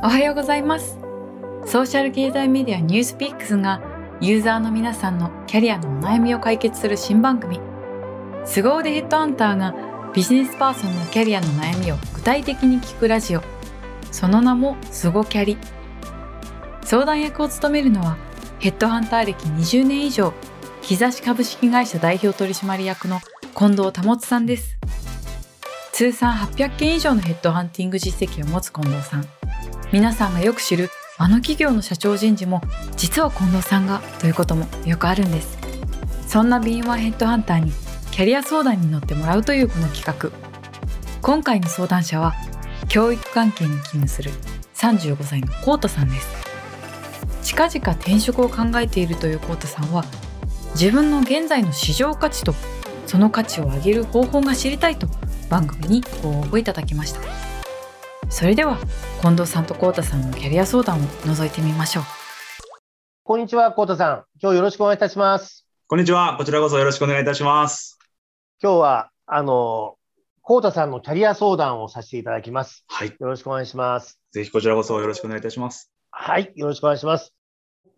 おはようございます。ソーシャル経済メディアニュースピックスがユーザーの皆さんのキャリアのお悩みを解決する新番組。凄腕ヘッドハンターがビジネスパーソンのキャリアの悩みを具体的に聞くラジオ。その名もスゴキャリ。相談役を務めるのはヘッドハンター歴20年以上日差し株式会社代表取締役の近藤保さんです。通算800件以上のヘッドハンティング実績を持つ近藤さん。皆さんがよく知るあの企業の社長人事も実は近藤さんがということもよくあるんです。そんな敏腕ヘッドハンターにキャリア相談に乗ってもらうというこの企画。今回の相談者は教育関係に勤務する35歳のコータさんです。近々転職を考えているというコータさんは自分の現在の市場価値とその価値を上げる方法が知りたいと番組にご応募いただきました。それでは近藤さんとコータさんのキャリア相談を覗いてみましょうこんにちは、コータさん。今日よろしくお願いいたします。こんにちは。こちらこそよろしくお願いいたします。今日は、あの、コータさんのキャリア相談をさせていただきます。はい。よろしくお願いします。ぜひこちらこそよろしくお願いいたします。はい、よろしくお願いします。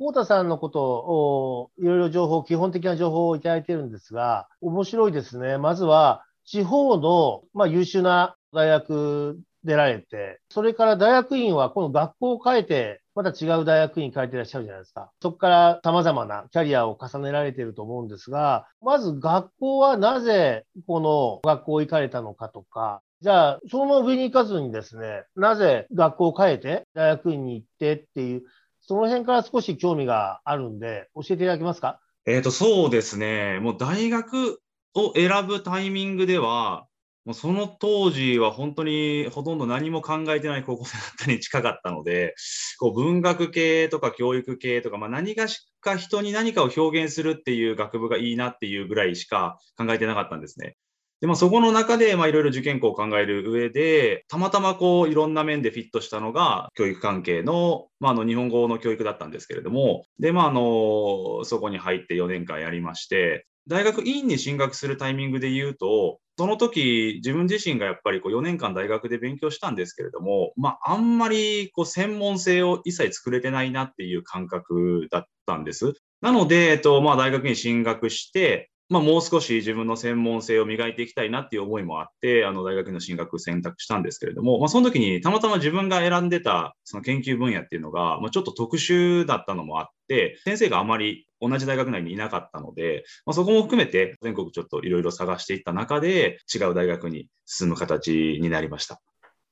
コータさんのことを、いろいろ情報、基本的な情報をいただいているんですが、面白いですね。まずは、地方の、まあ、優秀な大学出られて、それから大学院はこの学校を変えて、また違う大学院に変えていらっしゃるじゃないですか。そこから様々なキャリアを重ねられていると思うんですが、まず学校はなぜこの学校行かれたのかとか、じゃあ、その上に行かずにですね、なぜ学校を変えて大学院に行ってっていう、その辺から少し興味があるんで、教えていただけますか？えっ、と、そうですね。もう大学を選ぶタイミングでは、もうその当時は本当にほとんど何も考えてない高校生だったに近かったので、こう文学系とか教育系とか、まあ、何がしか人に何かを表現するっていう学部がいいなっていうぐらいしか考えてなかったんですね。で、まあ、そこの中で、ま、いろいろ受験校を考える上で、たまたまこう、いろんな面でフィットしたのが、教育関係の、まあ、の、日本語の教育だったんですけれども、で、まあ、あの、そこに入って4年間やりまして、大学院に進学するタイミングで言うと、その時、自分自身がやっぱりこう4年間大学で勉強したんですけれども、まあ、あんまりこう専門性を一切作れてないなっていう感覚だったんです。なので、えっと、まあ、大学に進学して、まあ、もう少し自分の専門性を磨いていきたいなっていう思いもあって、あの、大学の進学選択したんですけれども、まあ、その時にたまたま自分が選んでたその研究分野っていうのが、まあ、ちょっと特殊だったのもあって、先生があまり同じ大学内にいなかったので、まあ、そこも含めて全国ちょっといろいろ探していった中で、違う大学に進む形になりました。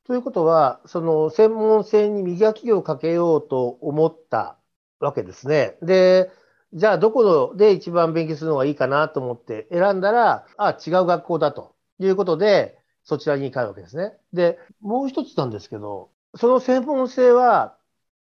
ということは、その専門性に磨きをかけようと思ったわけですね。で、じゃあどこで一番勉強するのがいいかなと思って選んだら、あ、違う学校だということで、そちらに行かるわけですね。で、もう一つなんですけど、その専門性は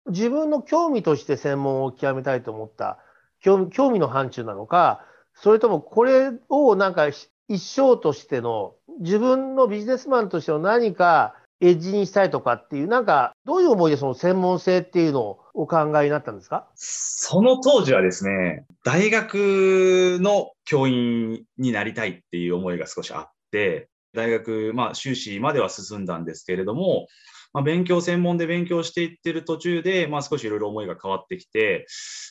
自分の興味として専門を極めたいと思った興味の範疇なのか、それともこれをなんか一生としての自分のビジネスマンとしての何かエッジにしたいとかっていう、なんかどういう思いでその専門性っていうのをお考えになったんですか？その当時はですね、大学の教員になりたいっていう思いが少しあって、大学、まあ修士までは進んだんですけれども、まあ、勉強専門で勉強していってる途中で、まあ少しいろいろ思いが変わってきて、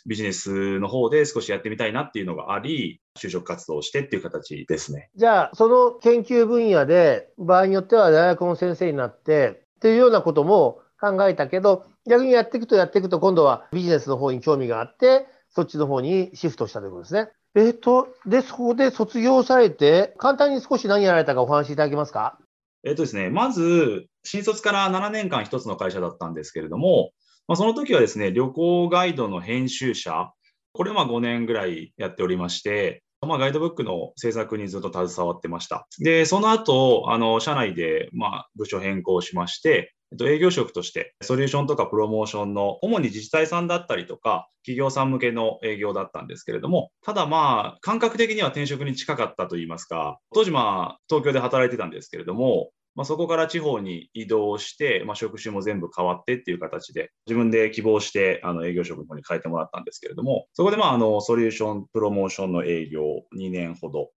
ビジネスの方で少しやってみたいなっていうのがあり、就職活動をしてっていう形ですね。じゃあ、その研究分野で、場合によっては大学の先生になってっていうようなことも考えたけど、逆にやっていくとやっていくと、今度はビジネスの方に興味があって、そっちの方にシフトしたということですね。えっ、と、で、そこで卒業されて、簡単に少し何やられたかお話しいただけますか？えっとですね、まず、新卒から7年間一つの会社だったんですけれども、まあ、その時はですね、旅行ガイドの編集者、これは5年ぐらいやっておりまして、まあ、ガイドブックの制作にずっと携わってました。で、その後、あの、社内で、まあ、部署変更しまして、えっと、営業職として、ソリューションとかプロモーションの、主に自治体さんだったりとか、企業さん向けの営業だったんですけれども、ただまあ、感覚的には転職に近かったといいますか、当時まあ、東京で働いてたんですけれども、まあ、そこから地方に移動して、まあ、職種も全部変わってっていう形で、自分で希望してあの営業職の方に変えてもらったんですけれども、そこでまああのソリューション、プロモーションの営業を2年ほど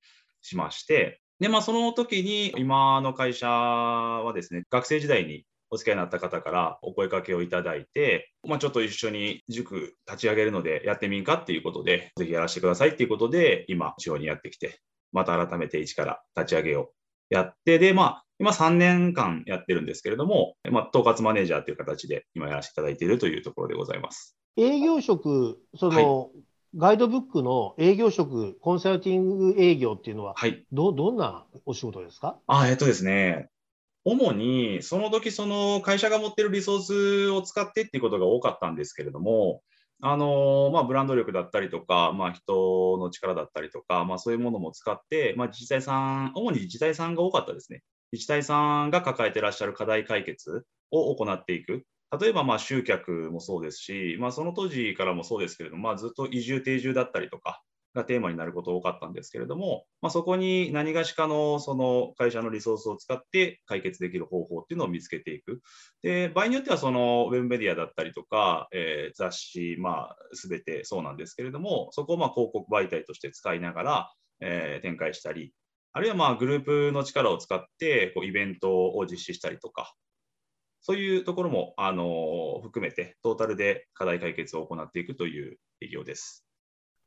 しまして、で、まあ、その時に今の会社はですね、学生時代にお付き合いになった方からお声かけをいただいて、まあ、ちょっと一緒に塾立ち上げるのでやってみんかっていうことで、ぜひやらせてくださいっていうことで、今、地方にやってきて、また改めて一から立ち上げをやって、で、まあ、今3年間やってるんですけれども、まあ、統括マネージャーという形で今やらせていただいているというところでございます。営業職、その、はいガイドブックの営業職、コンサルティング営業っていうのは、はい、どどんなお仕事ですか？あえっとですね、主にその時その会社が持ってるリソースを使ってっていうことが多かったんですけれども、あのまあ、ブランド力だったりとか、まあ、人の力だったりとか、まあ、そういうものも使って、まあ、自治体さん、主に自治体さんが多かったですね。自治体さんが抱えてらっしゃる課題解決を行っていく。例えばまあ集客もそうですし、まあ、その当時からもそうですけれども、まあ、ずっと移住、定住だったりとかがテーマになること多かったんですけれども、まあ、そこに何がしかのその会社のリソースを使って解決できる方法っていうのを見つけていく。で場合によってはそのウェブメディアだったりとか、えー、雑誌、まあ、全てそうなんですけれども、そこをまあ広告媒体として使いながら、えー、展開したり、あるいはまあグループの力を使ってこうイベントを実施したりとか、そういうところも、あの含めて、トータルで課題解決を行っていくという営業です。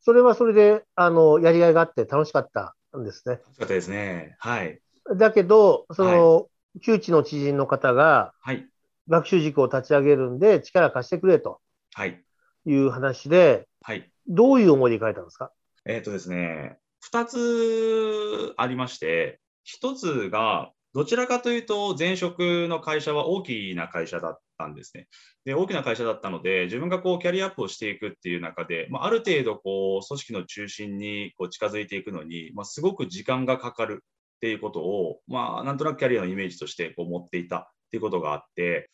それはそれで、あの、やりがいがあって楽しかったんですね。楽しかったですね。はい。だけど、その、はい、旧知の知人の方が、はい。学習塾を立ち上げるんで、力貸してくれと。はい。いう話で、はい。どういう思いで書いたんですか？えっ、ー、とですね、2つありまして、1つが、どちらかというと、前職の会社は大きな会社だったんですね。で、大きな会社だったので、自分がこうキャリアアップをしていくっていう中で、まあ、ある程度こう組織の中心にこう近づいていくのに、まあ、すごく時間がかかるっていうことを、まあ、なんとなくキャリアのイメージとしてこう持っていたっていうことがあって、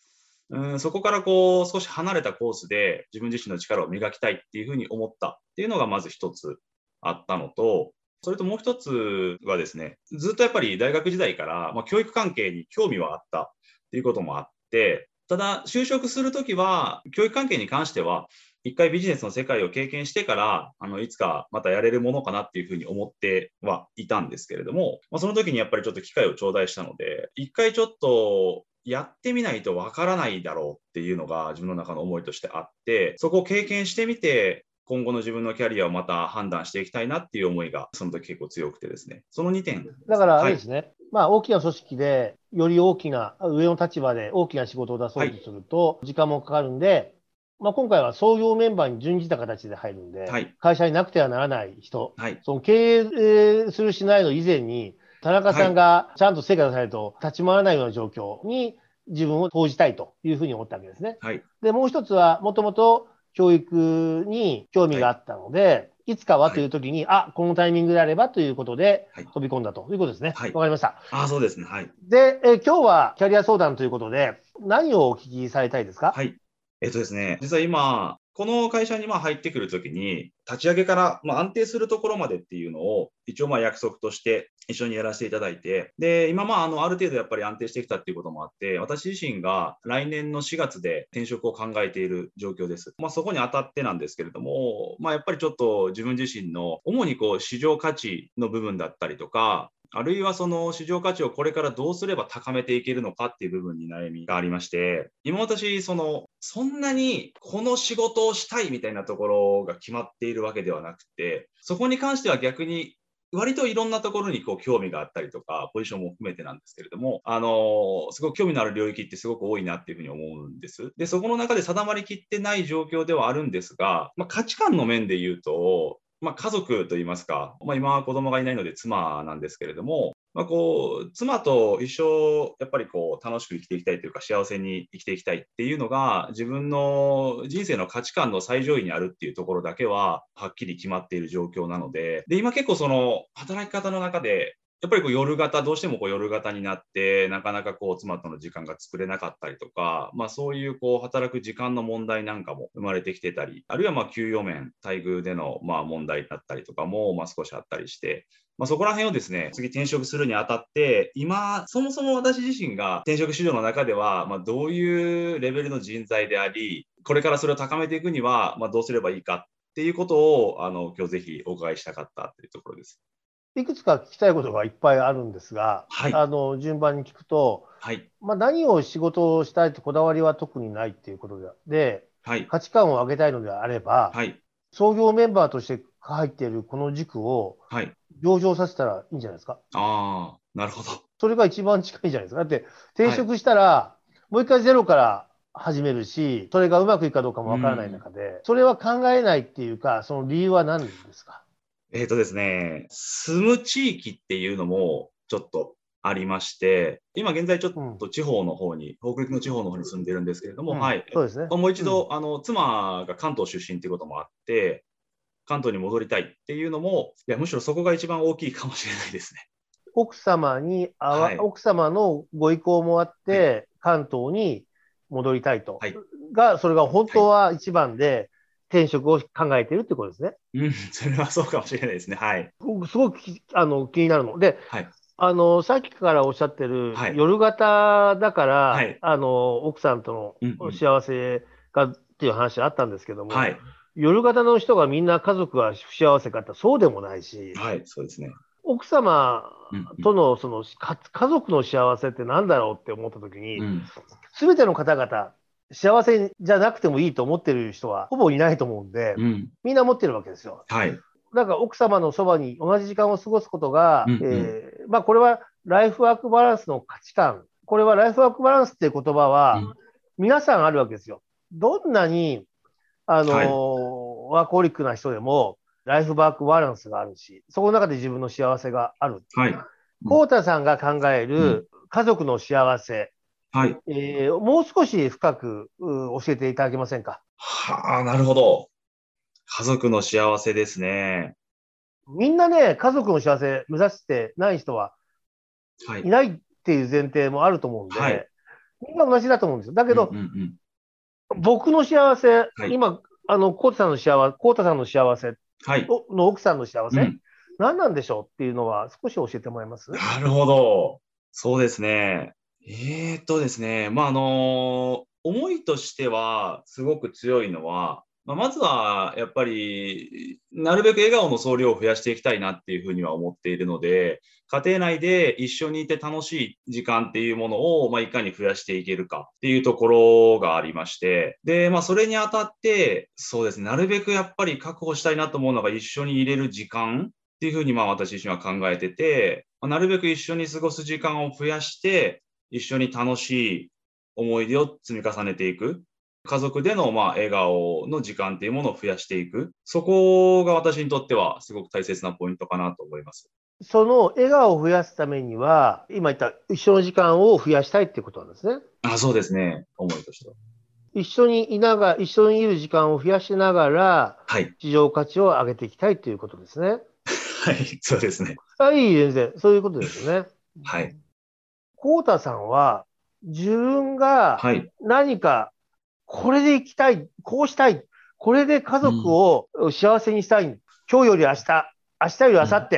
うんそこからこう少し離れたコースで自分自身の力を磨きたいっていうふうに思ったっていうのがまず一つあったのと、それともう一つはですね、ずっとやっぱり大学時代から、まあ、教育関係に興味はあったっていうこともあって、ただ、就職するときは、教育関係に関しては、一回ビジネスの世界を経験してから、あのいつかまたやれるものかなっていうふうに思ってはいたんですけれども、まあ、その時にやっぱりちょっと機会を頂戴したので、一回ちょっとやってみないとわからないだろうっていうのが自分の中の思いとしてあって、そこを経験してみて、今後の自分のキャリアをまた判断していきたいなっていう思いが、その時結構強くてですね、その2点。だからあれですね、はい、まあ大きな組織で、より大きな、上の立場で大きな仕事を出そうとすると、時間もかかるんで、まあ、今回は創業メンバーに準じた形で入るんで、はい、会社になくてはならない人、はい、その経営するしないの以前に、田中さんがちゃんと成果出さないと立ち回らないような状況に自分を投じたいというふうに思ったわけですね。はい、で、もう一つは、もともと教育に興味があったので、はいいつかはというときに、はい、あ、このタイミングであればということで、飛び込んだということですね。はい。わかりました。あ、そうですね。はい。で、え今日はキャリア相談ということで、何をお聞きされたいですか？はい。えっとですね、実は今、この会社にまあ入ってくるときに、立ち上げからま安定するところまでっていうのを、一応まあ約束として一緒にやらせていただいて、で、今まああのある程度やっぱり安定してきたっていうこともあって、私自身が来年の4月で転職を考えている状況です。まあ、そこにあたってなんですけれども、まあ、やっぱりちょっと自分自身の主にこう市場価値の部分だったりとか、あるいはその市場価値をこれからどうすれば高めていけるのかっていう部分に悩みがありまして、今私、その、そんなにこの仕事をしたいみたいなところが決まっているわけではなくて、そこに関しては逆に割といろんなところにこう興味があったりとか、ポジションも含めてなんですけれども、あのすごく興味のある領域ってすごく多いなっていうふうに思うんです。で、そこの中で定まりきってない状況ではあるんですが、まあ、価値観の面で言うと、まあ、家族といいますか、まあ、今は子供がいないので妻なんですけれども、まあ、こう妻と一生やっぱりこう楽しく生きていきたいというか幸せに生きていきたいっていうのが自分の人生の価値観の最上位にあるっていうところだけははっきり決まっている状況なので。で今結構その働き方の中でやっぱりこう夜型、どうしてもこう夜型になって、なかなかこう妻との時間が作れなかったりとか、まあ、そういうこう働く時間の問題なんかも生まれてきてたり、あるいはまあ給与面、待遇でのまあ問題だったりとかもまあ少しあったりして、まあ、そこら辺をですね、次転職するにあたって、今、そもそも私自身が転職市場の中では、まあ、どういうレベルの人材であり、これからそれを高めていくには、まあ、どうすればいいかっていうことを、あの今日ぜひお伺いしたかったというところです。いくつか聞きたいことがいっぱいあるんですが、はい、あの順番に聞くと、はい。まあ、何を仕事をしたいってこだわりは特にないっていうことで、ではい。価値観を上げたいのであれば、はい。創業メンバーとして入っているこの軸をはい。上場させたらいいんじゃないですか？ああ、なるほど。それが一番近いじゃないですか？だって転職したら、もう一回ゼロから始めるし、それがうまくいくかどうかもわからない中で、それは考えないっていうか、その理由は何ですか？えっ、とですね、住む地域っていうのもちょっとありまして、今現在ちょっと地方の方に、北陸の地方の方に住んでるんですけれども、うんはい。そうですね。もう一度、あの、妻が関東出身っていうこともあって、関東に戻りたいっていうのも、いや、むしろそこが一番大きいかもしれないですね。奥様にあわ、はい奥様のご意向もあって、関東に戻りたいと。はいが、それが本当は一番で、転職を考えているってことですね。うん、それはそうかもしれないですね。はい。僕すごくきあの気になるので、はいあのさっきからおっしゃってる、はい夜型だから、はいあの奥さんとの幸せがっていう話あったんですけども、はい。夜型の人がみんな家族が不幸せかってそうでもないし、はい。そうですね。奥様うんうんとのそのか家族の幸せって何だろうって思った時に、うん。すべての方々、幸せじゃなくてもいいと思ってる人はほぼいないと思うんで、うん。みんな持ってるわけですよ。はい。だから奥様のそばに同じ時間を過ごすことが、うんうんえーまあ、これはライフワークバランスの価値観。これはライフワークバランスっていう言葉は、うん皆さんあるわけですよ。どんなに、あのーはいワーコリックな人でも、ライフワークバランスがあるし、そこの中で自分の幸せがある。はい。こうたさんが考える家族の幸せ、はい。えーもう少し深くう教えていただけませんか？はあ、なるほど。家族の幸せですね。みんなね、家族の幸せ目指してない人ははいい。ないっていう前提もあると思うんで、はいみんな同じだと思うんですよ。だけど、うんうんうん僕の幸せ、い今、あの、コウタさんの幸せ、コウタさんの幸せはい。おの奥さんの幸せ、うん何なんでしょうっていうのは少し教えてもらえます？なるほど。そうですね。えーっとですね。まあ、あの思いとしては、すごく強いのは、まあ、まずは、やっぱり、なるべく笑顔の総量を増やしていきたいなっていうふうには思っているので、家庭内で一緒にいて楽しい時間っていうものを、まあ、いかに増やしていけるかっていうところがありまして、で、まあ、それにあたって、そうですね、なるべくやっぱり確保したいなと思うのが一緒に入れる時間っていうふうにまあ私自身は考えてて、まあなるべく一緒に過ごす時間を増やして、一緒に楽しい思い出を積み重ねていく。家族でのまあ笑顔の時間っていうものを増やしていく。そこが私にとってはすごく大切なポイントかなと思います。その笑顔を増やすためには、今言った一緒の時間を増やしたいっていうことなんですね。あ、そうですね。思いとしては。一緒にいながら、一緒にいる時間を増やしながら、はい。市場価値を上げていきたいということですね。はい。そうですね。あいい、全然。そういうことですよね。はい。コウタさんは、自分がはい。何か、これで行きたい、こうしたい、これで家族を幸せにしたい、今日より明日、明日より明後日、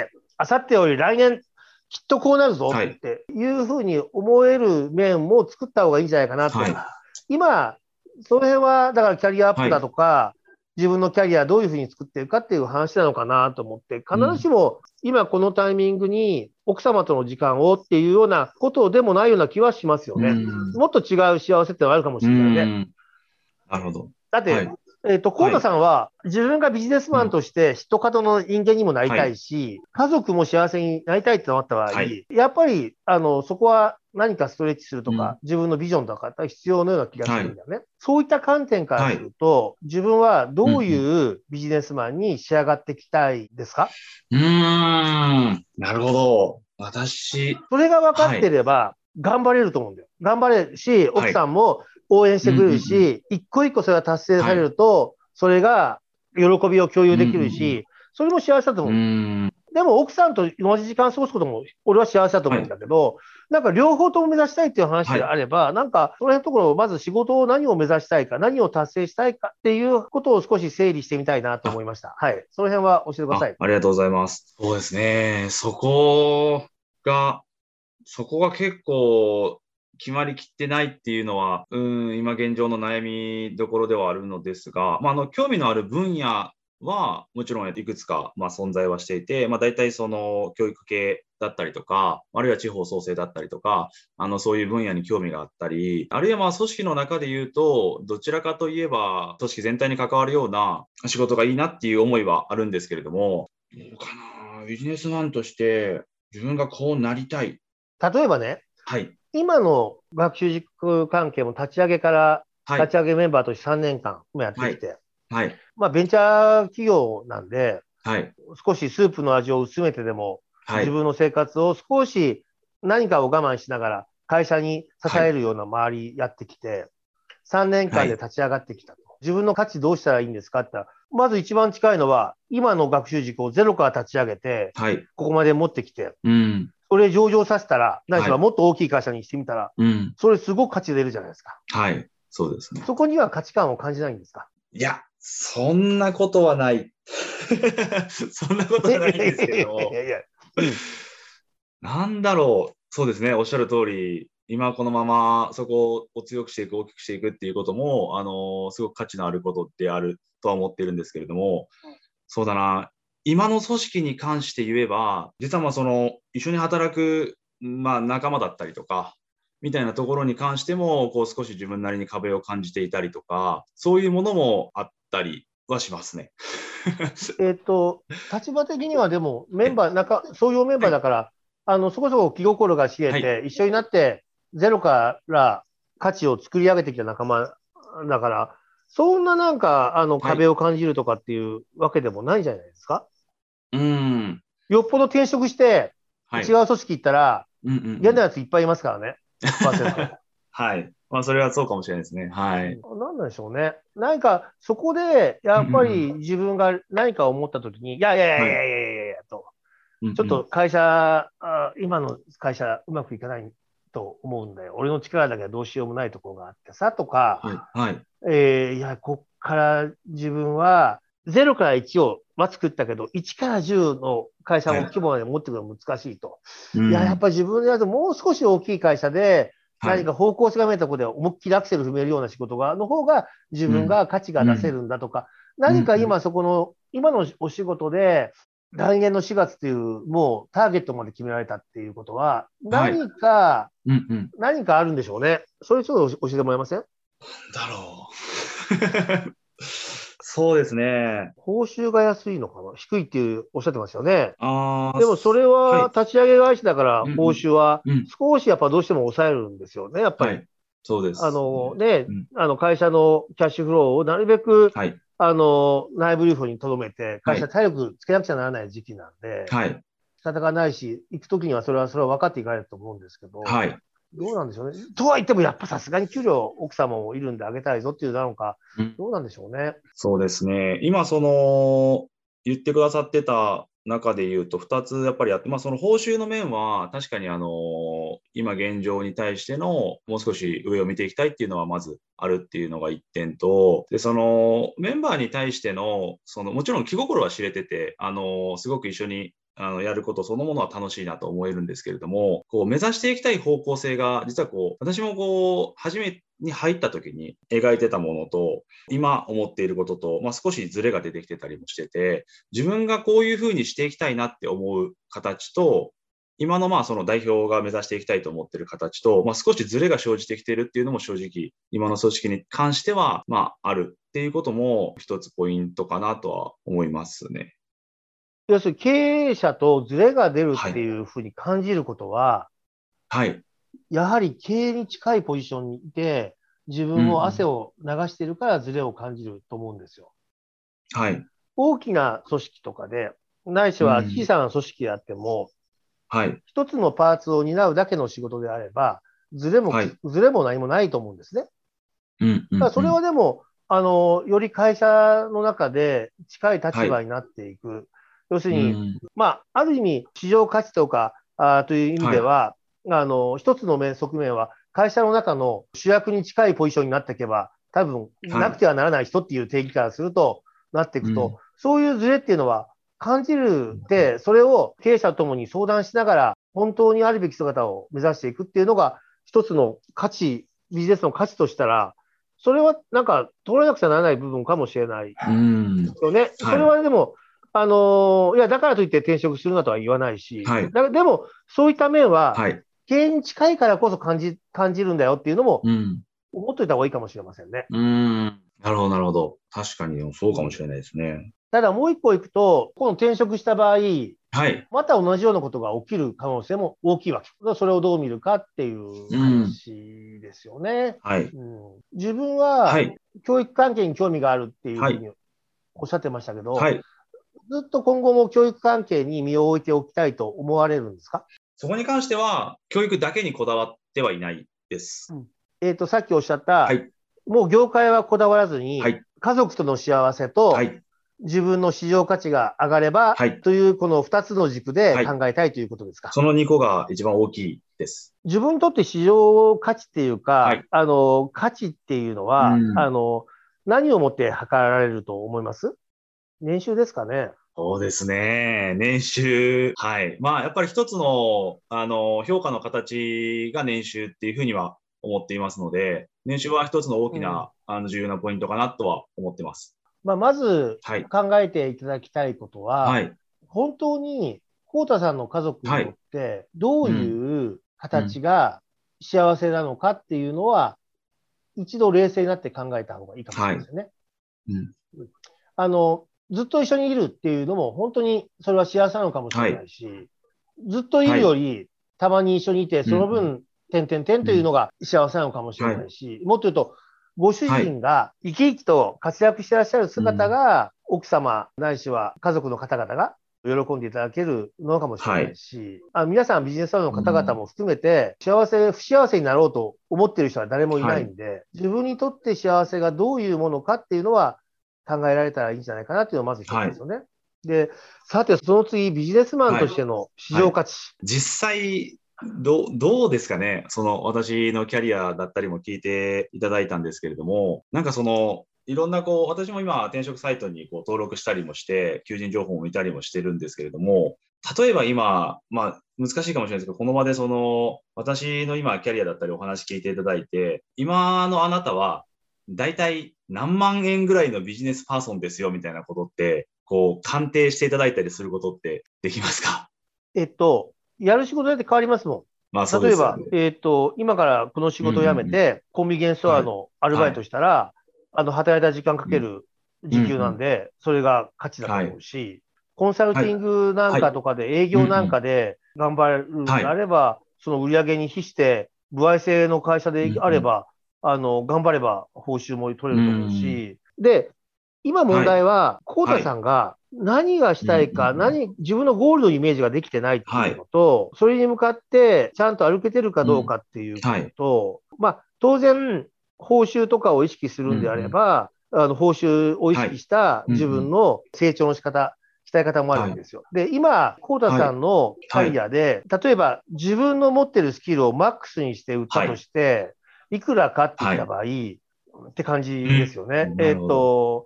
明後日より来年、きっとこうなるぞはいっていうふうに思える面も作った方がいいんじゃないかなって。はい今、その辺は、だからキャリアアップだとか、自分のキャリアどういうふうに作っていくかっていう話なのかなと思って、必ずしも今このタイミングに奥様との時間をっていうようなことでもないような気はしますよね。うんもっと違う幸せってのがあるかもしれないね。うんなるほど。だって、はい。えっ、と、河野さんは、自分がビジネスマンとして人角の人間にもなりたいし、家族も幸せになりたいってなった場合、はい。やっぱり、あの、そこは何かストレッチするとか、うん。自分のビジョンとか必要のような気がするんだよね。そういった観点からすると、自分はどういうビジネスマンに仕上がっていきたいですか、うーん。なるほど。私、それが分かってれば、頑張れると思うんだよ。頑張れるし、奥さんも応援してくれるうんうんし、一個一個それが達成されると、それが喜びを共有できるうんうんし、それも幸せだとう思う。ーん。でも奥さんと同じ時間過ごすことも、俺は幸せだと思うんだけど、なんか両方とも目指したいっていう話であれば、なんかその辺のところをまず仕事を何を目指したいか、何を達成したいかっていうことを少し整理してみたいなと思いました。はい。その辺は教えてください。あありがとうございます。そうですね。そこが、そこが結構決まりきってないっていうのは、うん、今現状の悩みどころではあるのですが、まあ、あの、興味のある分野は、もちろんいくつか、まあ、存在はしていて、まあ、大体その教育系だったりとか、あるいは地方創生だったりとか、あの、そういう分野に興味があったり、あるいはまあ組織の中で言うと、どちらかといえば、組織全体に関わるような仕事がいいなっていう思いはあるんですけれども、どうかなビジネスマンとして自分がこうなりたい。例えばね、はい。今の学習塾関係も立ち上げから、はい。立ち上げメンバーとして3年間もやってきて、はい。まあベンチャー企業なんで、はい。少しスープの味を薄めてでも、はい自。分の生活を少し何かを我慢しながら会社に支えるような周りやってきて、3年間で立ち上がってきたと。自分の価値どうしたらいいんですかって言ったら、まず一番近いのは、今の学習塾をゼロから立ち上げて、はい。ここまで持ってきて、うん。それ上場させたら、ないしははいもっと大きい会社にしてみたら、うん。それすごく価値出るじゃないですか。はい。そうですね。そこには価値観を感じないんですか？いや、そんなことはない。そんなことはないんですけどい、やいやなんだろう。そうですね。おっしゃる通り、今このままそこを強くしていく、大きくしていくっていうことも、あの、すごく価値のあることであるとは思っているんですけれども、そうだな。今の組織に関して言えば、実はまあその、一緒に働く、まあ仲間だったりとか、みたいなところに関しても、こう少し自分なりに壁を感じていたりとか、そういうものもあったりはしますね。えっと、立場的にはでも、メンバー、なんか、創業メンバーだから、あの、そこそこ気心が知れて、一緒になって、ゼロから価値を作り上げてきた仲間だから、そんななんか、あの、はい壁を感じるとかっていうわけでもないんじゃないですか、うん。よっぽど転職して、はい。違う組織行ったら、うんうんうん嫌なやついっぱいいますからね。100%はい。まあ、それはそうかもしれないですね。はい。なんなんでしょうね。なんか、そこで、やっぱり自分が何か思ったときに、いやいやいやいやいやいやいやと、ちょっと会社、あ今の会社うまくいかないと思うんだよ。俺の力だけはどうしようもないところがあってさ、とか、はい。はい。えーいや、こっから自分は0から1をは作ったけど、1から10の会社の規模まで持ってくるのは難しいと。うんいや、やっぱり自分でやるともう少し大きい会社で、はい何か方向性が見えたところで思いっきりアクセル踏めるような仕事が、の方が自分が価値が出せるんだとか、何か今そこの、今のお仕事で、来年の4月っていう、もうターゲットまで決められたっていうことは、はい何か、うんうん。何かあるんでしょうね。それちょっと教えてもらえません？だろう。そうですね。報酬が安いのかな？低いっていうおっしゃってましたよね。ああ。でもそれはは立ち上げ会社だから報酬はうん。少しやっぱどうしても抑えるんですよね、やっぱり。はい。そうです。あのね、うんあの会社のキャッシュフローをなるべく、はい。あの内部留保に留めて、会社体力つけなくちゃならない時期なんで、はい。仕方がないし、行くときにはそれはそれは分かっていかないと思うんですけど、はい。どうなんでしょうね。とは言っても、やっぱさすがに給料、奥様もいるんであげたいぞっていうなのか、うんどうなんでしょうね。そうですね。今、その、言ってくださってた中で言うと、2つやっぱりやって、まあ、その報酬の面は、確かに、あの、今現状に対しての、もう少し上を見ていきたいっていうのは、まずあるっていうのが1点と、で、その、メンバーに対しての、その、もちろん気心は知れてて、あの、すごく一緒に、あのやることそのものは楽しいなと思えるんですけれども、こう目指していきたい方向性が、実はこう、私もこう、初めに入った時に描いてたものと、今思っていることと、まあ、少しズレが出てきてたりもしてて、自分がこういうふうにしていきたいなって思う形と、今のまあその代表が目指していきたいと思ってる形と、まあ、少しズレが生じてきてるっていうのも正直、今の組織に関しては、まあ、あるっていうことも一つポイントかなとは思いますね。要するに経営者とズレが出るっていうふうに感じることは、はい。やはり経営に近いポジションにいて、自分も汗を流してるからズレを感じると思うんですよ。はい。大きな組織とかで、ないしはうん小さな組織であっても、はい。一つのパーツを担うだけの仕事であれば、ズレも、はいズレも何もないと思うんですね。うんうんうんだからそれはでも、あの、より会社の中で近い立場になっていく。要するに、うん。まあ、ある意味、市場価値とかあーという意味では、あの、一つの面、側面は、会社の中の主役に近いポジションになっていけば、多分、い。なくてはならない人っていう定義からすると、なっていくと、うん。そういうズレっていうのは感じるって、それを経営者ともに相談しながら、本当にあるべき姿を目指していくっていうのが、一つの価値、ビジネスの価値としたら、それはなんか通らなくちゃならない部分かもしれないうん。よね。それはでも、あのーいや、だからといって転職するなとは言わないし、はいだでも、そういった面は、はい。経営に近いからこそ感じ、感じるんだよっていうのも、うん。思っといた方がいいかもしれませんね。うーん。なるほど、なるほど。確かに、そうかもしれないですね。ただもう一個行くと、この転職した場合、はい。また同じようなことが起きる可能性も大きいわけ。それをどう見るかっていう話ですよね。はい。うん自分ははい。教育関係に興味があるっていうふはいうにおっしゃってましたけど、はい。ずっと今後も教育関係に身を置いておきたいと思われるんですか？そこに関しては、教育だけにこだわってはいないです。えっ、と、さっきおっしゃった、はいもう業界はこだわらずに、はい家族との幸せと、はい。自分の市場価値が上がれば、はいというこの2つの軸ではい考えたいということですか？その2個が一番大きいです。自分にとって市場価値っていうか、はいあの、価値っていうのは、うんあの、何をもって測られると思います？年収ですかね。そうですね。年収。はい。まあ、やっぱり一つの、あの、評価の形が年収っていうふうには思っていますので、年収は一つの大きな、あの、重要なポイントかなとは思ってます。まあ、まずはい。考えていただきたいことは、はい。本当に、コウタさんの家族にとって、どういう形が幸せなのかっていうのは、一度冷静になって考えた方がいいかもしれないですよね。うんあの、ずっと一緒にいるっていうのも、本当にそれは幸せなのかもしれないし、ずっといるより、たまに一緒にいて、そのう分、点々点というのが幸せなのかもしれないし、もっと言うと、ご主人が生き生きと活躍してらっしゃる姿が、奥様ないしは家族の方々が喜んでいただけるのかもしれないし、あ皆さんビジネスサロンの方々も含めて、幸せ、不幸せになろうと思ってる人は誰もいないんで、自分にとって幸せがどういうものかっていうのは考えられたらいいんじゃないかなっていうのがまず一つですよね。で、さて、その次、ビジネスマンとしての市場価値。実際、どう、どうですかね？その、私のキャリアだったりも聞いていただいたんですけれども、なんかその、いろんなこう、私も今、転職サイトにこう登録したりもして、求人情報を見たりもしてるんですけれども、例えば今、まあ、難しいかもしれないですけど、この場でその、私の今、キャリアだったりお話聞いていただいて、今のあなたは、大体何万円ぐらいのビジネスパーソンですよ、みたいなことって、こう、鑑定していただいたりすることってできますか？えっと、やる仕事だって変わりますもまあ、ん。そう例えばですよね、えっと、今からこの仕事を辞めて、コンビニエンスストアのアルバイトしたら、あの、働いた時間かける時給なんで、それが価値だと思うし、コンサルティングなんかとかで、営業なんかで頑張るのであれば、その売り上げに比して、歩合制の会社であれば、あの、頑張れば報酬も取れると思うし、で、今問題は、コウタさんが何がしたいか、うん何、自分のゴールのイメージができてないっていうのと、それに向かってちゃんと歩けてるかどうかっていうことと、まあ、当然、報酬とかを意識するんであれば、あの、報酬を意識した自分の成長の仕方、鍛え方もあるんですよ。で、今、コウタさんのキャリアで、例えば自分の持ってるスキルをマックスにして売ったとして、いくらかって言った場合、って感じですよね。えっ、うん。なるほと、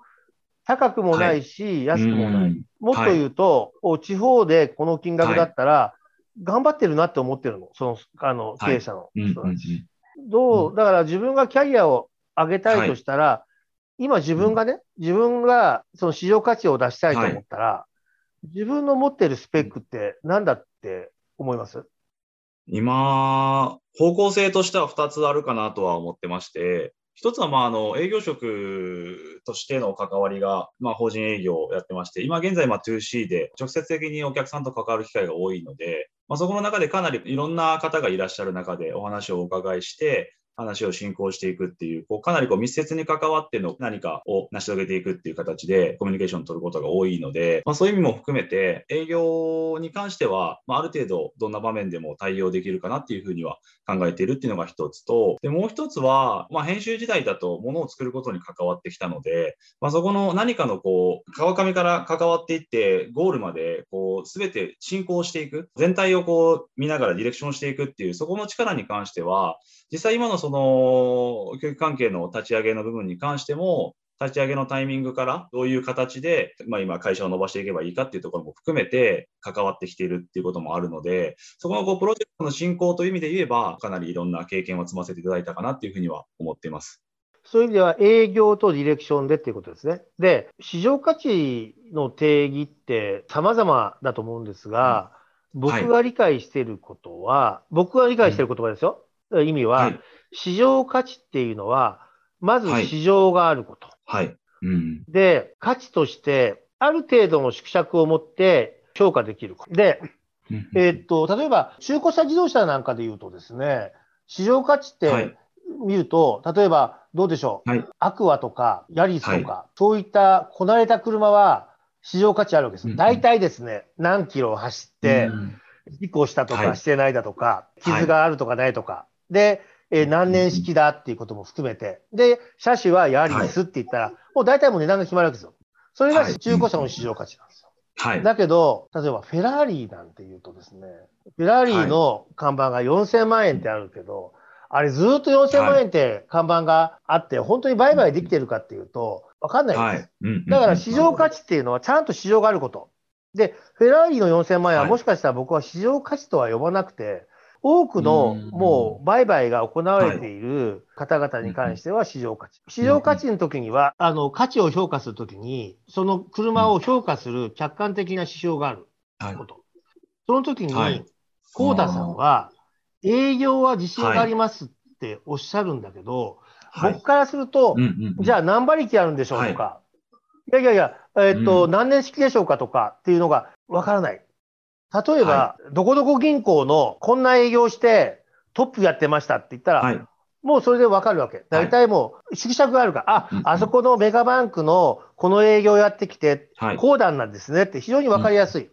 高くもないし、安くもない。うんもっと言うと、お地方でこの金額だったら、頑張ってるなって思ってるの。その、あの、経営者の人たち。どう、だから自分がキャリアを上げたいとしたら、今自分がね、自分がその市場価値を出したいと思ったら、自分の持ってるスペックって何だって思います？今、方向性としては2つあるかなとは思ってまして、一つは、まあ、あの、営業職としての関わりが、まあ、法人営業をやってまして、今現在、まあ、2C で直接的にお客さんと関わる機会が多いので、まあ、そこの中でかなりいろんな方がいらっしゃる中でお話をお伺いして、話を進行していくっていう、こうかなりこう密接に関わっての何かを成し遂げていくっていう形でコミュニケーションを取ることが多いので、まあ、そういう意味も含めて営業に関しては、まあ、ある程度どんな場面でも対応できるかなっていうふうには考えているっていうのが一つと、でもう一つは、まあ、編集時代だとものを作ることに関わってきたので、まあ、そこの何かのこう川上から関わっていってゴールまでこう全て進行していく、全体をこう見ながらディレクションしていくっていうそこの力に関しては、実際今のその教育関係の立ち上げの部分に関しても、立ち上げのタイミングからどういう形で、まあ、今会社を伸ばしていけばいいかっていうところも含めて関わってきているっていうこともあるので、そこのこうプロジェクトの進行という意味で言えば、かなりいろんな経験を積ませていただいたかなっていうふうには思っています。そういう意味では営業とディレクションでっていうことですね。で、市場価値の定義って様々だと思うんですが、僕が理解していることは、僕が理解している言葉ですよ。意味は、はい。市場価値っていうのは、まず市場があること。はい。うん。で、価値として、ある程度の縮尺を持って評価できること。で、えーっと、例えば、中古車自動車なんかで言うとですね、市場価値ってはい。見ると、例えば、どうでしょう、はいアクアとか、ヤリスとか、そういったこなれた車は市場価値あるわけです。うんうん大体ですね、何キロ走って、うん事故したとはいかしてないだとか、傷があるとかないとか、で、えー何年式だっていうことも含めて、で、車種はヤリスって言ったら、もう大体もう値段が決まるわけですよ。それがはい中古車の市場価値なんですよ。はい。だけど、例えばフェラーリなんて言うとですね、フェラーリの看板が4000万円ってあるけど、あれずっと4000万円って看板があって、本当に売買できてるかっていうと、わかんないんです。はい。うんだから市場価値っていうのはちゃんと市場があること。で、フェラーリの4000万円ははいもしかしたら僕は市場価値とは呼ばなくて、多くのうん。もう売買が行われている方々に関しては市場価値。市場価値の時には、あの、価値を評価するときに、その車を評価する客観的な指標があるはい。こと。その時にはい、コータさんは、営業は自信がありますっておっしゃるんだけど、はい。僕からすると、じゃあ何馬力あるんでしょうとか、い、やいやいや、えっと、うん。何年式でしょうかとかっていうのがわからない。例えば、どこどこ銀行のこんな営業してトップやってましたって言ったら、はい。もうそれでわかるわけ。大体もう縮尺があるから、うんうんあ、あそこのメガバンクのこの営業やってきて、はい。こうなんなんですねって非常にわかりやすい。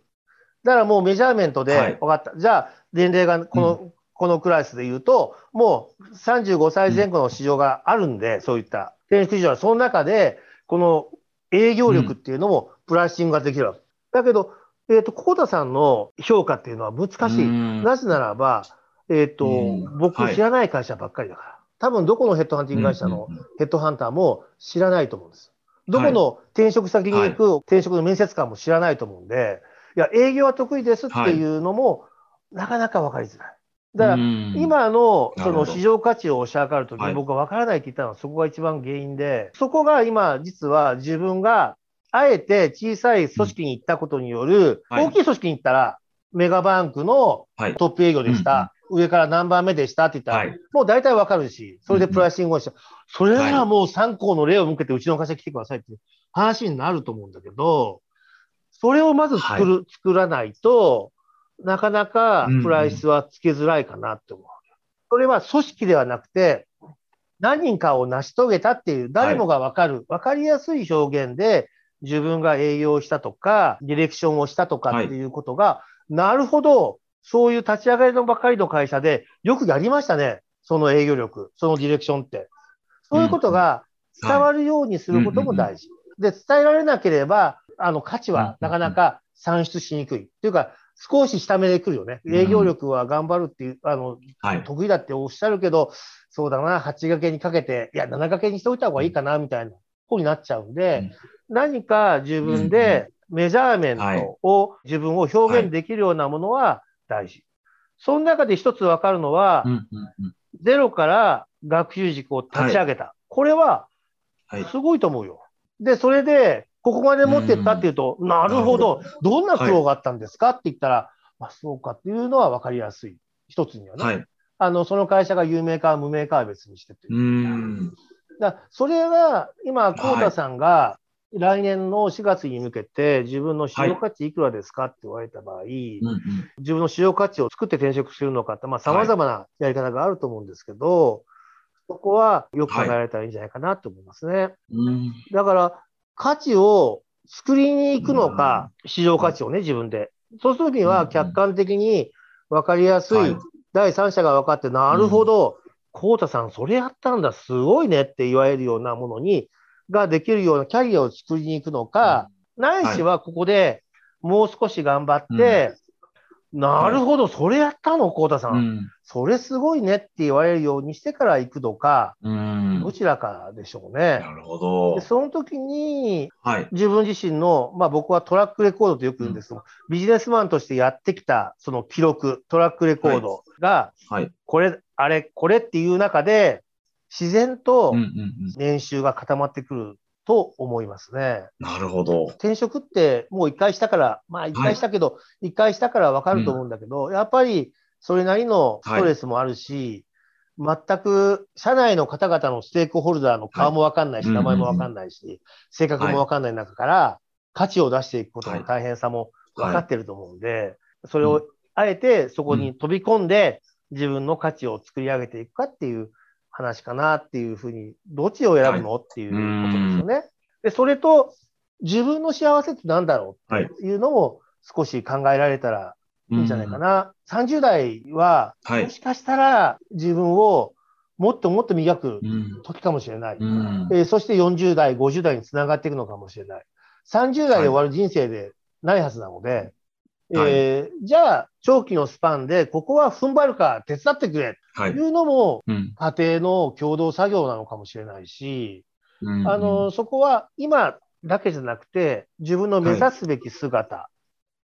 だからもうメジャーメントはいで分かった。じゃあ、年齢がこの、このクラスで言うと、もう35歳前後の市場があるんで、そういった転職市場はその中で、この営業力っていうのもプラッシングができるわけ。だけど、えっ、と、コータさんの評価っていうのは難しい。うん。なぜならば、えっ、と、うん。僕はい。知らない会社ばっかりだから。多分どこのヘッドハンティング会社のヘッドハンターも知らないと思うんです。どこの転職先に行く転職の面接官も知らないと思うんで、いや、営業は得意ですっていうのも、なかなか分かりづらい。だから、うん。今のその市場価値を推し量るときはいに僕は分からないって言ったのはそこが一番原因で、そこが今実は自分があえて小さい組織に行ったことによる、はい。大きい組織に行ったらメガバンクのはい。トップ営業でした、上から何番目でしたって言ったら、はい。もう大体分かるし、それでプライシングをして、それならもう3校の例を向けてうちの会社来てくださいって話になると思うんだけど、それをまず作る、作らないと、なかなかプライスはつけづらいかなって思う。それは組織ではなくて、何人かを成し遂げたっていう、誰もがわかる、わ、かりやすい表現で、自分が営業したとか、ディレクションをしたとかっていうことが、なるほど、そういう立ち上がりのばかりの会社で、よくやりましたね。その営業力、そのディレクションって。そういうことが伝わるようにすることも大事。で、伝えられなければ、あの、価値はなかなか算出しにくい。っていうか、少し下目で来るよね。営業力は頑張るっていう、あの、はい。得意だっておっしゃるけど、そうだな、8掛けにかけて、いや、7掛けにしておいた方がいいかな、みたいな方になっちゃうんで、何か自分でメジャーメントを、自分を表現できるようなものは大事。その中で一つわかるのは、うんうんうんゼロから学習塾を立ち上げた。これは、はい。すごいと思うよ。で、それで、ここまで持ってったっていうと、なるほど、どんな苦労があったんですか？って言ったら、あ、そうかっていうのは分かりやすい。一つにはね。はい。あの、その会社が有名か無名かは別にしてっていうん。だそれが、今、コータさんが、来年の4月に向けて、自分の市場価値いくらですかって言われた場合、うんうん。自分の市場価値を作って転職するのかって、まあ、様々なやり方があると思うんですけど、そこはよく考えられたらいいんじゃないかなと思いますね。うん。だから、価値を作りに行くのか、市場価値をね、自分で。そうするには、うん客観的に分かりやすはいい、第三者が分かって、なるほど、コータさん、それやったんだ、すごいねって言われるようなものに、ができるようなキャリアを作りに行くのか、ないしはここでもう少し頑張って、なるほど、それやったの、コータさ。うんんそれすごいねって言われるようにしてから行くのか、うんどちらかでしょうね。なるほどで。その時に、はい。自分自身の、まあ僕はトラックレコードとよく言うんですけど、ビジネスマンとしてやってきたその記録、トラックレコードが、はい。これ、あれ、これっていう中で、自然とうんうんうん年収が固まってくると思いますね。なるほど。転職ってもう一回したから、まあ一回したけど、一、回したからわかると思うんだけど、やっぱりそれなりのストレスもあるし、全く社内の方々のステークホルダーの顔もわかんないし、はい。名前もわかんないし、性格もわかんない中から、価値を出していくことの大変さも分かってると思うんで、それをあえてそこに飛び込んで、自分の価値を作り上げていくかっていう話かなっていうふうに、どっちを選ぶの、っていうことですよね。で、それと、自分の幸せって何だろうっていうのも少し考えられたらいいんじゃないかな。30代は、はいもしかしたら自分をもっともっと磨くうん時かもしれない。うんえーそして40代、50代につながっていくのかもしれない。30代で終わる人生でないはずなので、はいえーじゃあ、長期のスパンで、ここは踏ん張るから手伝ってくれはい。というのも、うん家庭の共同作業なのかもしれないし、うんあの、そこは今だけじゃなくて、自分の目指すべき姿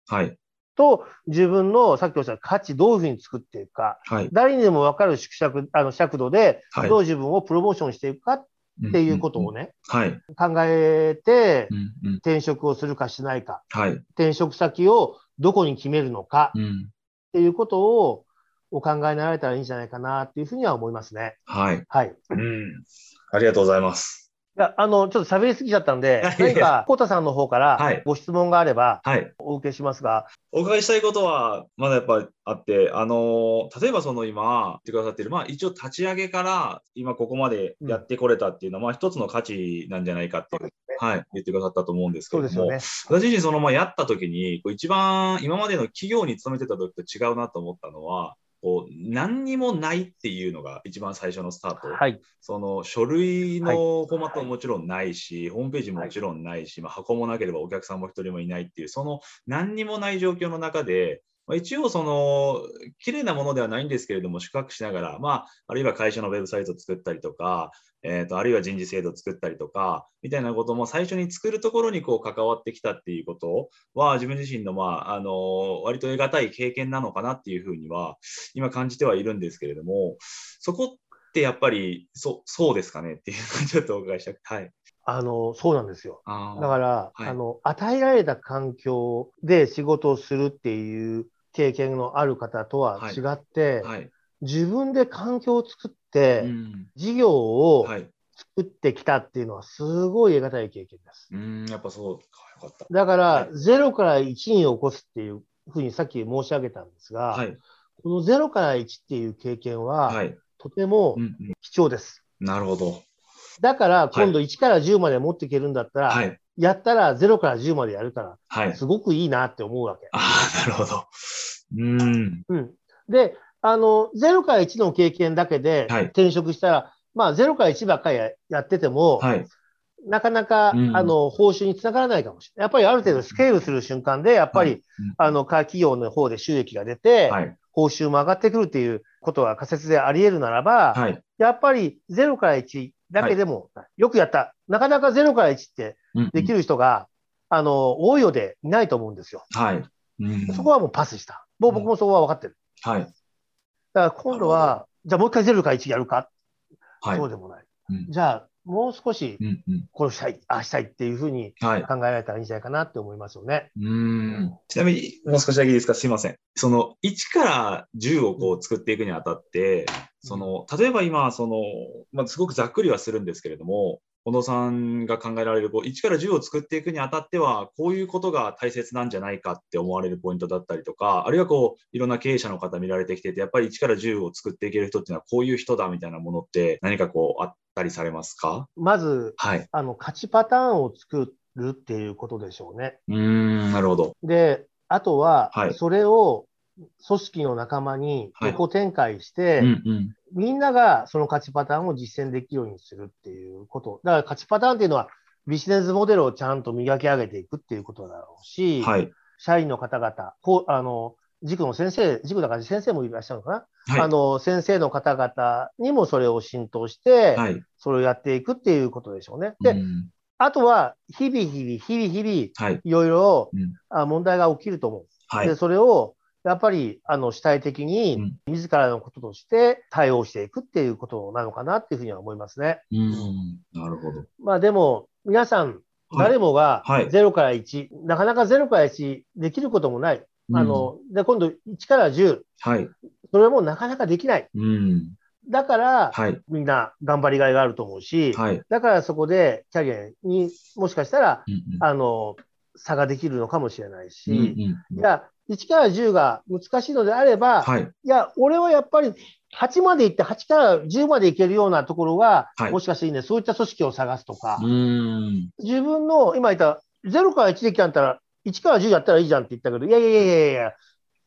はい。と、自分のさっきおっしゃった価値どういうふうに作っていくか、はい。誰にでも分かる縮尺あの尺度で、はいどう自分をプロモーションしていくかっていうことをね。ね、はい。考えてうんうん転職をするかしないか、はい。転職先をどこに決めるのかうんっていうことをお考えになられたらいいんじゃないかなっていうふうには思いますね。はい。はい。うん。ありがとうございます。いや、あの、ちょっと喋りすぎちゃったんで 何か、コウタさんの方からはいご質問があればはい。お受けしますが、お伺いしたいことは、まだやっぱあって、あの例えばその今、言ってくださってる、まあ一応立ち上げから今ここまでやってこれたっていうのは、まあ一つの価値なんじゃないかっていう、はい、言ってくださったと思うんですけれども、そうですよね。私自身そのまあやった時に、こう一番今までの企業に勤めてた時と違うなと思ったのは、こう何にもないっていうのが一番最初のスタート。はい。その書類のフォーマットももちろんないし、ホームページももちろんないし、まあ、箱もなければお客さんも一人もいないっていう、その何にもない状況の中で、まあ、一応その綺麗なものではないんですけれども、宿泊しながら、まあ、あるいは会社のウェブサイトを作ったりとか、えー、とあるいは人事制度を作ったりとか、みたいなことも最初に作るところにこう関わってきたっていうことは、自分自身の、まあ、あの割と得難い経験なのかなっていうふうには、今感じてはいるんですけれども、そこってやっぱりそそうですかねっていうのをちょっとお伺いしたくて、はい。あの、そうなんですよ。だから、はいあの、与えられた環境で仕事をするっていう経験のある方とは違って、はい。自分で環境を作って、うん事業をはい。作ってきたっていうのはすごい得難い経験です。うん、やっぱそうか、よかった。だから、はい0から1に起こすっていうふうにさっき申し上げたんですが、はい。この0から1っていう経験は、はい。とてもうんうん、貴重です。なるほど。だから、今度1から10まで持っていけるんだったら、はい。やったら0から10までやるから、はい。すごくいいなって思うわけ。ああ、なるほど。うん。うん。で、あの、0から1の経験だけではい転職したら、まあ0から1ばっかりややってても、はい。なかなか、うんあの、報酬につながらないかもしれない。やっぱりある程度スケールする瞬間で、やっぱり、はいあの、企業の方で収益が出て、はい。報酬も上がってくるっていうことが仮説であり得るならば、はい。やっぱり0から1だけでも、よくやった。なかなか0から1ってできる。る人が、あの、多いようでいないと思うんですよ。はい。うんそこはもうパスした。もう僕もそこは分かってる。はい。だから今度は、じゃあもう一回0から1やるか、はい。そうでもない。うんじゃあ、もう少しうんうん。これしたい、ああしたいっていうふうにはい。考えられたらいいんじゃないかなって思いますよね。うんちなみに、もう少しだけいいですか？すいません。その、1から10をこう作っていくにあたって、その、例えば今、その、まあ、すごくざっくりはするんですけれども、近藤さんが考えられる、こう、1から10を作っていくにあたっては、こういうことが大切なんじゃないかって思われるポイントだったりとか、あるいはこう、いろんな経営者の方見られてきてて、やっぱり1から10を作っていける人っていうのは、こういう人だみたいなものって、何かこう、あったりされますか？まず、はい。あの、勝ちパターンを作るっていうことでしょうね。うーん、なるほど。で、あとははい、それを組織の仲間にはい横展開して、うんうん。みんながその勝ちパターンを実践できるようにするっていうこと。だから勝ちパターンっていうのは、ビジネスモデルをちゃんと磨き上げていくっていうことだろうし、はい。社員の方々、こう、あの、塾の先生、塾だから先生もいらっしゃるのかな、はい。あの、先生の方々にもそれを浸透して、はい。それをやっていくっていうことでしょうね。で、うんあとは、日々日々、日々日々、はい。いろいろ問題が起きると思う。はいで、。それをやっぱり、あの、主体的うにん、自らのこととして対応していくっていうことなのかなっていうふうには思いますね。うん。なるほど。まあでも、皆さん、はい誰もがはい0から1、なかなか0から1できることもない。あの、で、今度1から10、はい。それもなかなかできない。うん。だから、はい。みんな頑張りがいがあると思うし、はい。だからそこでキャリアにもしかしたら、うんあの、差ができるのかもしれないし、うんうんいうんや、1から10が難しいのであれば、はい。いや、俺はやっぱり8まで行って、8から10まで行けるようなところが、はいもしかしていいね、そういった組織を探すとか、うん。自分の、今言った0から1できたんだったら、1から10やったらいいじゃんって言ったけど、いやいやいやいやいや、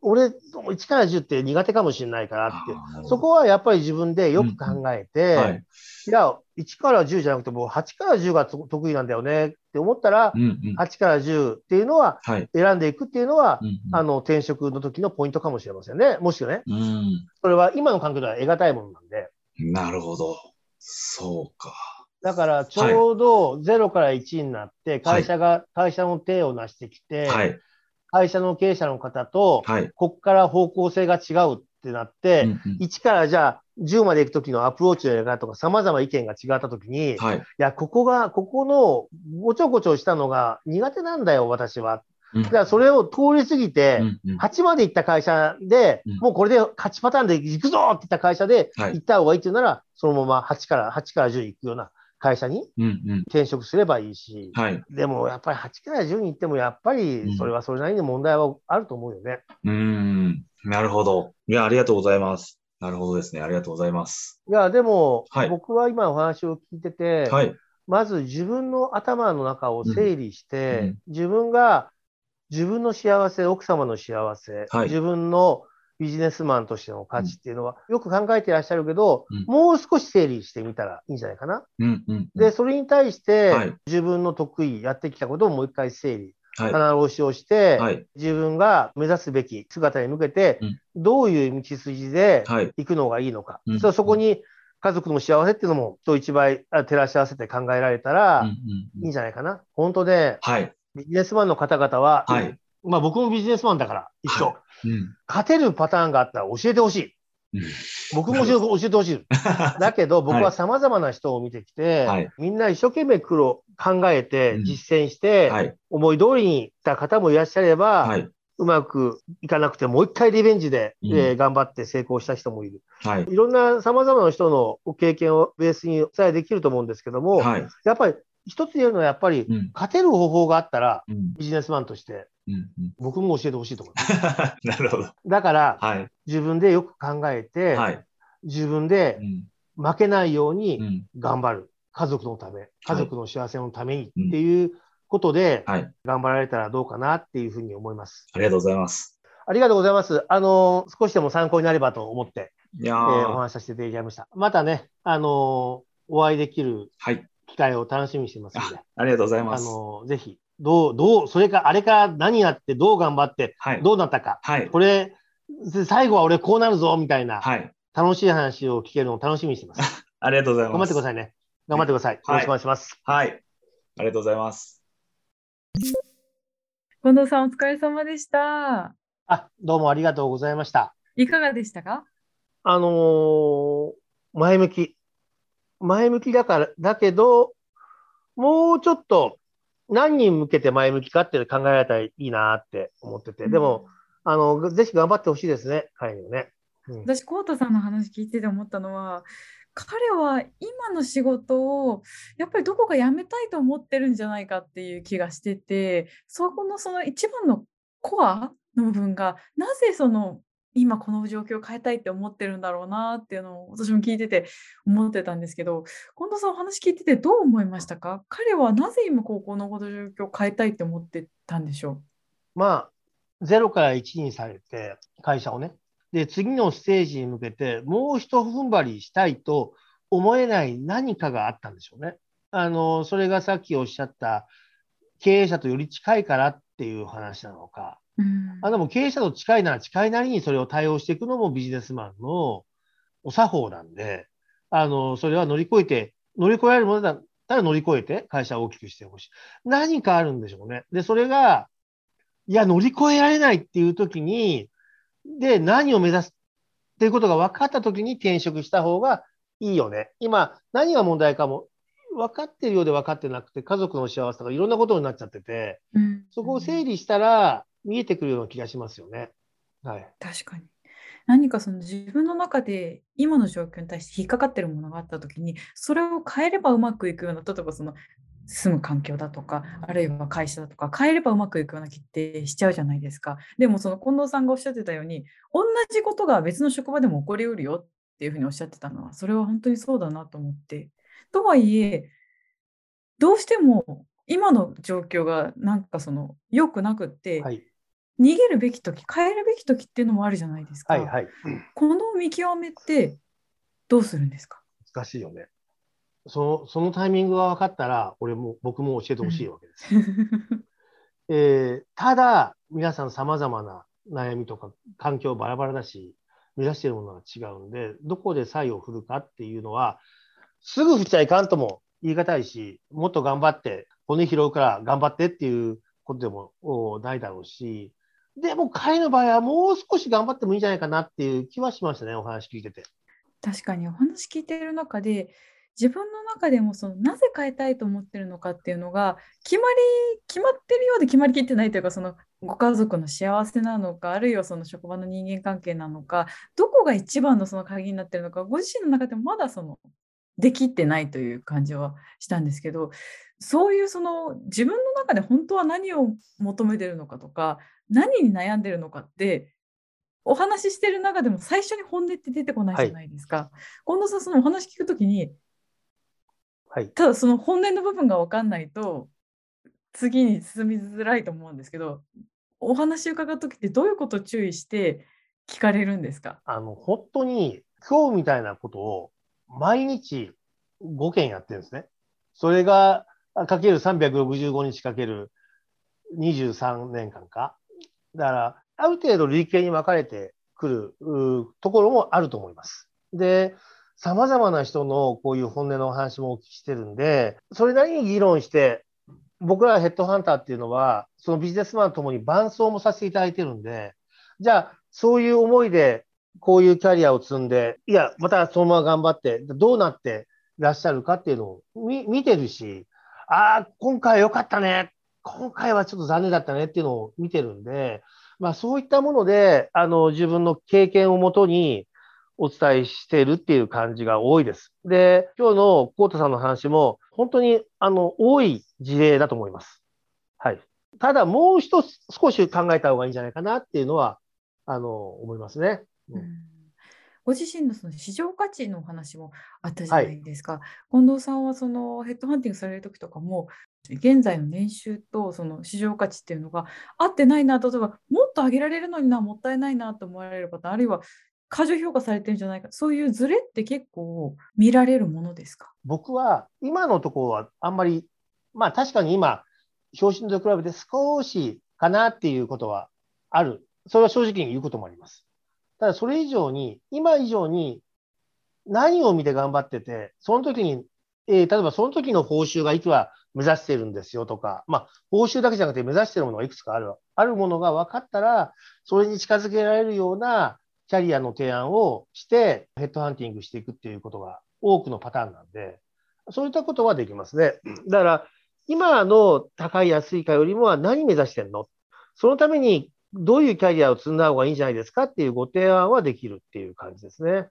俺、1から10って苦手かもしれないからって、そこはやっぱり自分でよく考えて、はい。いや、1から10じゃなくて、もう8から10が得意なんだよねって思ったらう、んうん。8から10っていうのは、はい。選んでいくっていうのは、うんうんあの、転職の時のポイントかもしれませんね。もしくはね、うん。それは今の環境では得難いものなんで。なるほど。そうか。だから、ちょうど0から1になって、会社が、会社の手を成してきて、はい。会社の経営者の方と、はい。ここから方向性が違うってなって、うんうん1からじゃあ10まで行く時のアプローチのやり方とか様々意見が違った時に、いはい。や、ここが、ここのごちょごちょしたのが苦手なんだよ、私は。うんだからそれを通り過ぎて、うんうん8まで行った会社で、うんもうこれで勝ちパターンで行くぞって言った会社ではい行った方がいいっていうなら、そのまま8から、8から10行くような会社にうんうん。転職すればいいし、はい。でもやっぱり8から10に行っても、やっぱりそれはそれなりに問題はあると思うよね。うーん。なるほど。いや、ありがとうございます。なるほどですね。ありがとうございます。いや、でも、はい僕は今お話を聞いてて、はい。まず自分の頭の中を整理して、うんうん自分が自分の幸せ、奥様の幸せ、はい自分のビジネスマンとしての価値っていうのは、よく考えていらっしゃるけど、うんもう少し整理してみたらいいんじゃないかな。うんうん。で、それに対して、はい自分の得意、やってきたことをもう一回整理、はい。棚卸しをして、はい。自分が目指すべき姿に向けて、うんどういう道筋ではい。行くのがいいのか。うんそこに家族の幸せっていうのも人一倍あ照らし合わせて考えられたら、いいうんんじゃないかな。本当で、はい。ビジネスマンの方々は、はい。まあ僕もビジネスマンだから一緒。はうん。勝てるパターンがあったら教えてほしい。うん僕も教えてほしい。だけど 僕ははい様々な人を見てきて、はいみんな一生懸命苦労、考えてうん実践して、はい。思い通りにいった方もいらっしゃれば、はい。うまくいかなくてもう一回リベンジで、うんえー頑張って成功した人もいる。はい。いろんな様々な人の経験をベースにお伝えできると思うんですけども、はい。やっぱり一つ言えるのはやっぱりうん。勝てる方法があったらうん。ビジネスマンとして。僕も教えてほしいと思います。なるほど。だからはい。自分でよく考えて、はい。自分うでん。負けないよううにん。頑張る。家族のため、家族の幸せのためにっていうことではい。頑張られたらどうかなっていうふうに思います。ありがとうございます。ありがとうございます。あの、少しでも参考になればと思って、いやえーおー。話しさせていただきました。またね、あの、お会いできるはい。機会を楽しみにしてますので、ありがとうございまあす。の、ぜひ、どう、どう、それか、あれから何やって、どう頑張って、はい。どうなったか、はい。これ、最後は俺こうなるぞ、みたいな、はい。楽しい話を聞けるのを楽しみにしてます。ありがとうございます。頑張ってくださいね。頑張ってください。よろしくお願いします。はい。ありがとうございます。近藤さん、お疲れ様でした。あ、どうもありがとうございました。いかがでしたか？あのー前向き。前向きだから、だけど、もうちょっと何に向けて前向きかっていうのを考えられたらいいなって思ってて、でも、あの、ぜひ頑張ってほしいですね、彼にはね。うん。私、コウタさんの話聞いてて思ったのは、彼は今の仕事をやっぱりどこか辞めたいと思ってるんじゃないかっていう気がしてて、そこのその一番のコアの部分が、なぜその今この状況を変えたいって思ってるんだろうなっていうのを私も聞いてて思ってたんですけど、近藤さんお話聞いててどう思いましたか？彼はなぜ今ここの状況を変えたいって思ってたんでしょまあ、0から1にされて、会社をね。で、次のステージに向けて、もう一踏ん張りしたいと思えない何かがあったんでしょうね。あの、それがさっきおっしゃった、経営者とより近いからっていう話なのか。う、うんあでも経営者と近いなら近いなりにそれを対応していくのもビジネスマンのお作法なんで、あの、それは乗り越えて、乗り越えられるものだったら乗り越えて会社を大きくしてほしい。何かあるんでしょうね。で、それが、いや、乗り越えられないっていう時に、で何を目指すっていうことが分かったときに転職した方がいいよね。今、何が問題かも分かってるようで分かってなくて、家族の幸せとかいろんなことになっちゃってて、うん、そこを整理したら見えてくるような気がしますよね。はい、確かに。何かその自分の中で今の状況に対して引っかかってるものがあった時にそれを変えればうまくいくような例えばその住む環境だとかあるいは会社だとか変えればうまくいくような気ってしちゃうじゃないですかでもその近藤さんがおっしゃってたように同じことが別の職場でも起こりうるよっていうふうにおっしゃってたのはそれは本当にそうだなと思ってとはいえどうしても今の状況がなんかその良くなくって、はい、逃げるべき時変えるべき時っていうのもあるじゃないですか、はいはい、この見極めってどうするんですか？難しいよね。そのそのタイミングが分かったら俺も僕も教えてほしいわけです、うん、えー、ただ皆さんさまざまな悩みとか環境バラバラだし目指しているものが違うんでどこで才を振るかっていうのはすぐ振っちゃいかんとも言い難いしもっと頑張って骨拾うから頑張ってっていうことでもないだろうしでも彼の場合はもう少し頑張ってもいいんじゃないかなっていう気はしましたね、お話聞いてて。確かにお話聞いている中で自分の中でもそのなぜ変えたいと思ってるのかっていうのが決まり決まってるようで決まりきってないというかそのご家族の幸せなのかあるいはその職場の人間関係なのかどこが一番のその鍵になってるのかご自身の中でもまだそのできってないという感じはしたんですけどそういうその自分の中で本当は何を求めてるのかとか何に悩んでるのかってお話ししてる中でも最初に本音って出てこないじゃないですか。はい、近藤さんそのお話聞くときに、はい、ただその本音の部分が分かんないと次に進みづらいと思うんですけどお話伺う時ってどういうことを注意して聞かれるんですか？あの本当に今日みたいなことを毎日5件やってるんですね。それがかける365日かける23年間か。だから、ある程度類型に分かれてくるところもあると思います。で、様々な人のこういう本音のお話もお聞きしてるんで、それなりに議論して、僕らヘッドハンターっていうのは、そのビジネスマンともに伴走もさせていただいてるんで、じゃあ、そういう思いで、こういうキャリアを積んで、いや、またそのまま頑張って、どうなってらっしゃるかっていうのを見てるし、ああ、今回良かったね。今回はちょっと残念だったねっていうのを見てるんで、まあそういったもので、あの、自分の経験をもとにお伝えしているっていう感じが多いです。で、今日のコータさんの話も、本当に、あの、多い事例だと思います。はい。ただ、もう一つ少し考えた方がいいんじゃないかなっていうのは、あの、思いますね。うん、ご自身のその市場価値のお話もあったじゃないですか。はい、近藤さんはそのヘッドハンティングされる時とかも、現在の年収とその市場価値っていうのが合ってないな、例えばもっと上げられるのにな、もったいないなと思われる方、あるいは過剰評価されてるんじゃないか、そういうズレって結構見られるものですか？僕は今のところはあんまり、まあ確かに今、昇進と比べて少しかなっていうことはある。それは正直に言うこともあります。ただそれ以上に、今以上に何を見て頑張ってて、その時に、えー、例えばその時の報酬がいくら目指してるんですよとか、まあ、報酬だけじゃなくて目指してるものがいくつかある、あるものが分かったら、それに近づけられるようなキャリアの提案をして、ヘッドハンティングしていくっていうことが多くのパターンなんで、そういったことはできますね。だから、今の高い安いかよりもは何目指してんの？そのためにどういうキャリアを積んだ方がいいんじゃないですかっていうご提案はできるっていう感じですね。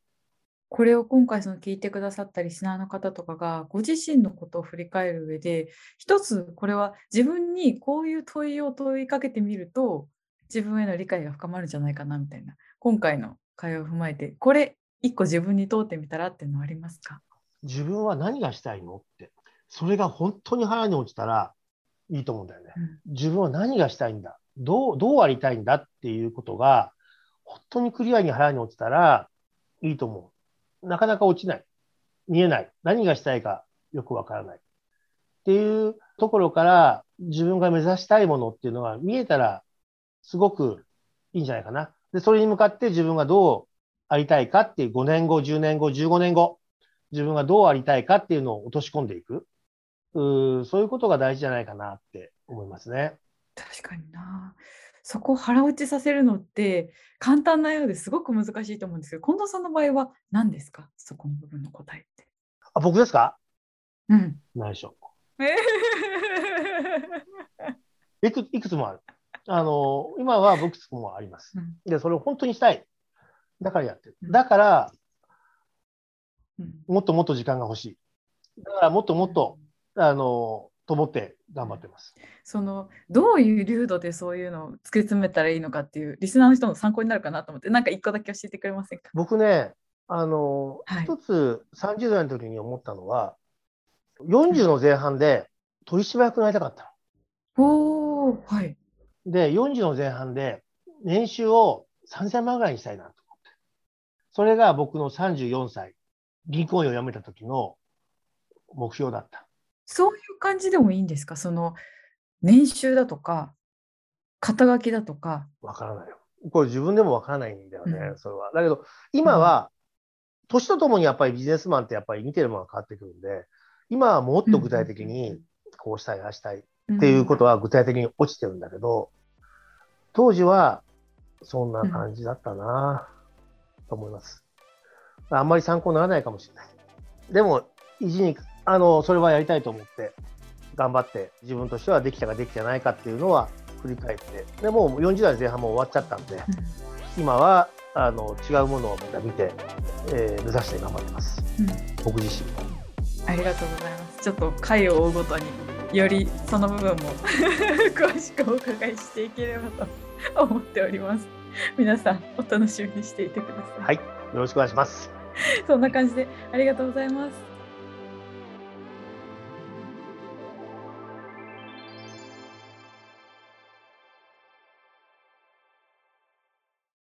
これを今回その聞いてくださったリスナーの方とかがご自身のことを振り返る上で一つこれは自分にこういう問いを問いかけてみると自分への理解が深まるんじゃないかなみたいな今回の会話を踏まえてこれ一個自分に問うてみたらっていうのはありますか？自分は何がしたいのってそれが本当に腹に落ちたらいいと思うんだよね。うん、自分は何がしたいんだ？どうどうありたいんだっていうことが本当にクリアに腹に落ちたらいいと思う。なかなか落ちない。見えない。何がしたいかよくわからない。っていうところから自分が目指したいものっていうのは見えたらすごくいいんじゃないかな。で、それに向かって自分がどうありたいかっていう5年後、10年後、15年後、自分がどうありたいかっていうのを落とし込んでいく。うそういうことが大事じゃないかなって思いますね。確かにな。そこを腹落ちさせるのって簡単なようですごく難しいと思うんですけど近藤さんの場合は何ですか？そこの部分の答えって。あ、僕ですか？うん、何でしょえう。いくいくつもある。あの、今は僕つもあります。うんで、それを本当にしたい。だからやってる。うんだから、うんもっともっと時間が欲しい。だから、もっともっと、あの、と思って頑張ってます。そのどういう流度でそういうのを突き詰めたらいいのかっていうリスナーの人の参考になるかなと思ってなんか一個だけ教えてくれませんか？僕ね、あの、はい一つ30代の時に思ったのは、40の前半で取締役になりたかったおおはい。の。で、40の前半で年収を3000万ぐらいにしたいなと思って。それが僕の34歳、銀行員を辞めた時の目標だった。そういう感じでもいいんですか？その年収だとか肩書きだとか。わからないよ。これ自分でもわからないんだよね、うんそれは。だけど、今は、年とともにやっぱりビジネスマンってやっぱり見てるものが変わってくるんで、今はもっと具体的にこうしたい、ああしたいっていうことは具体的に落ちてるんだけど、当時はそんな感じだったなと思います。あんまり参考にならないかもしれない。でも、意地に、あの、それはやりたいと思って、頑張って、自分としてはできたかできてないかっていうのは振り返って、でもう40代前半も終わっちゃったんで、うん今は、あの、違うものをまた見て、えー目指して頑張ってます。うん僕自身。ありがとうございます。ちょっと回を追うごとによりその部分も 詳しくお伺いしていければと思っております。皆さんお楽しみにしていてください。はい。よろしくお願いします。そんな感じでありがとうございます。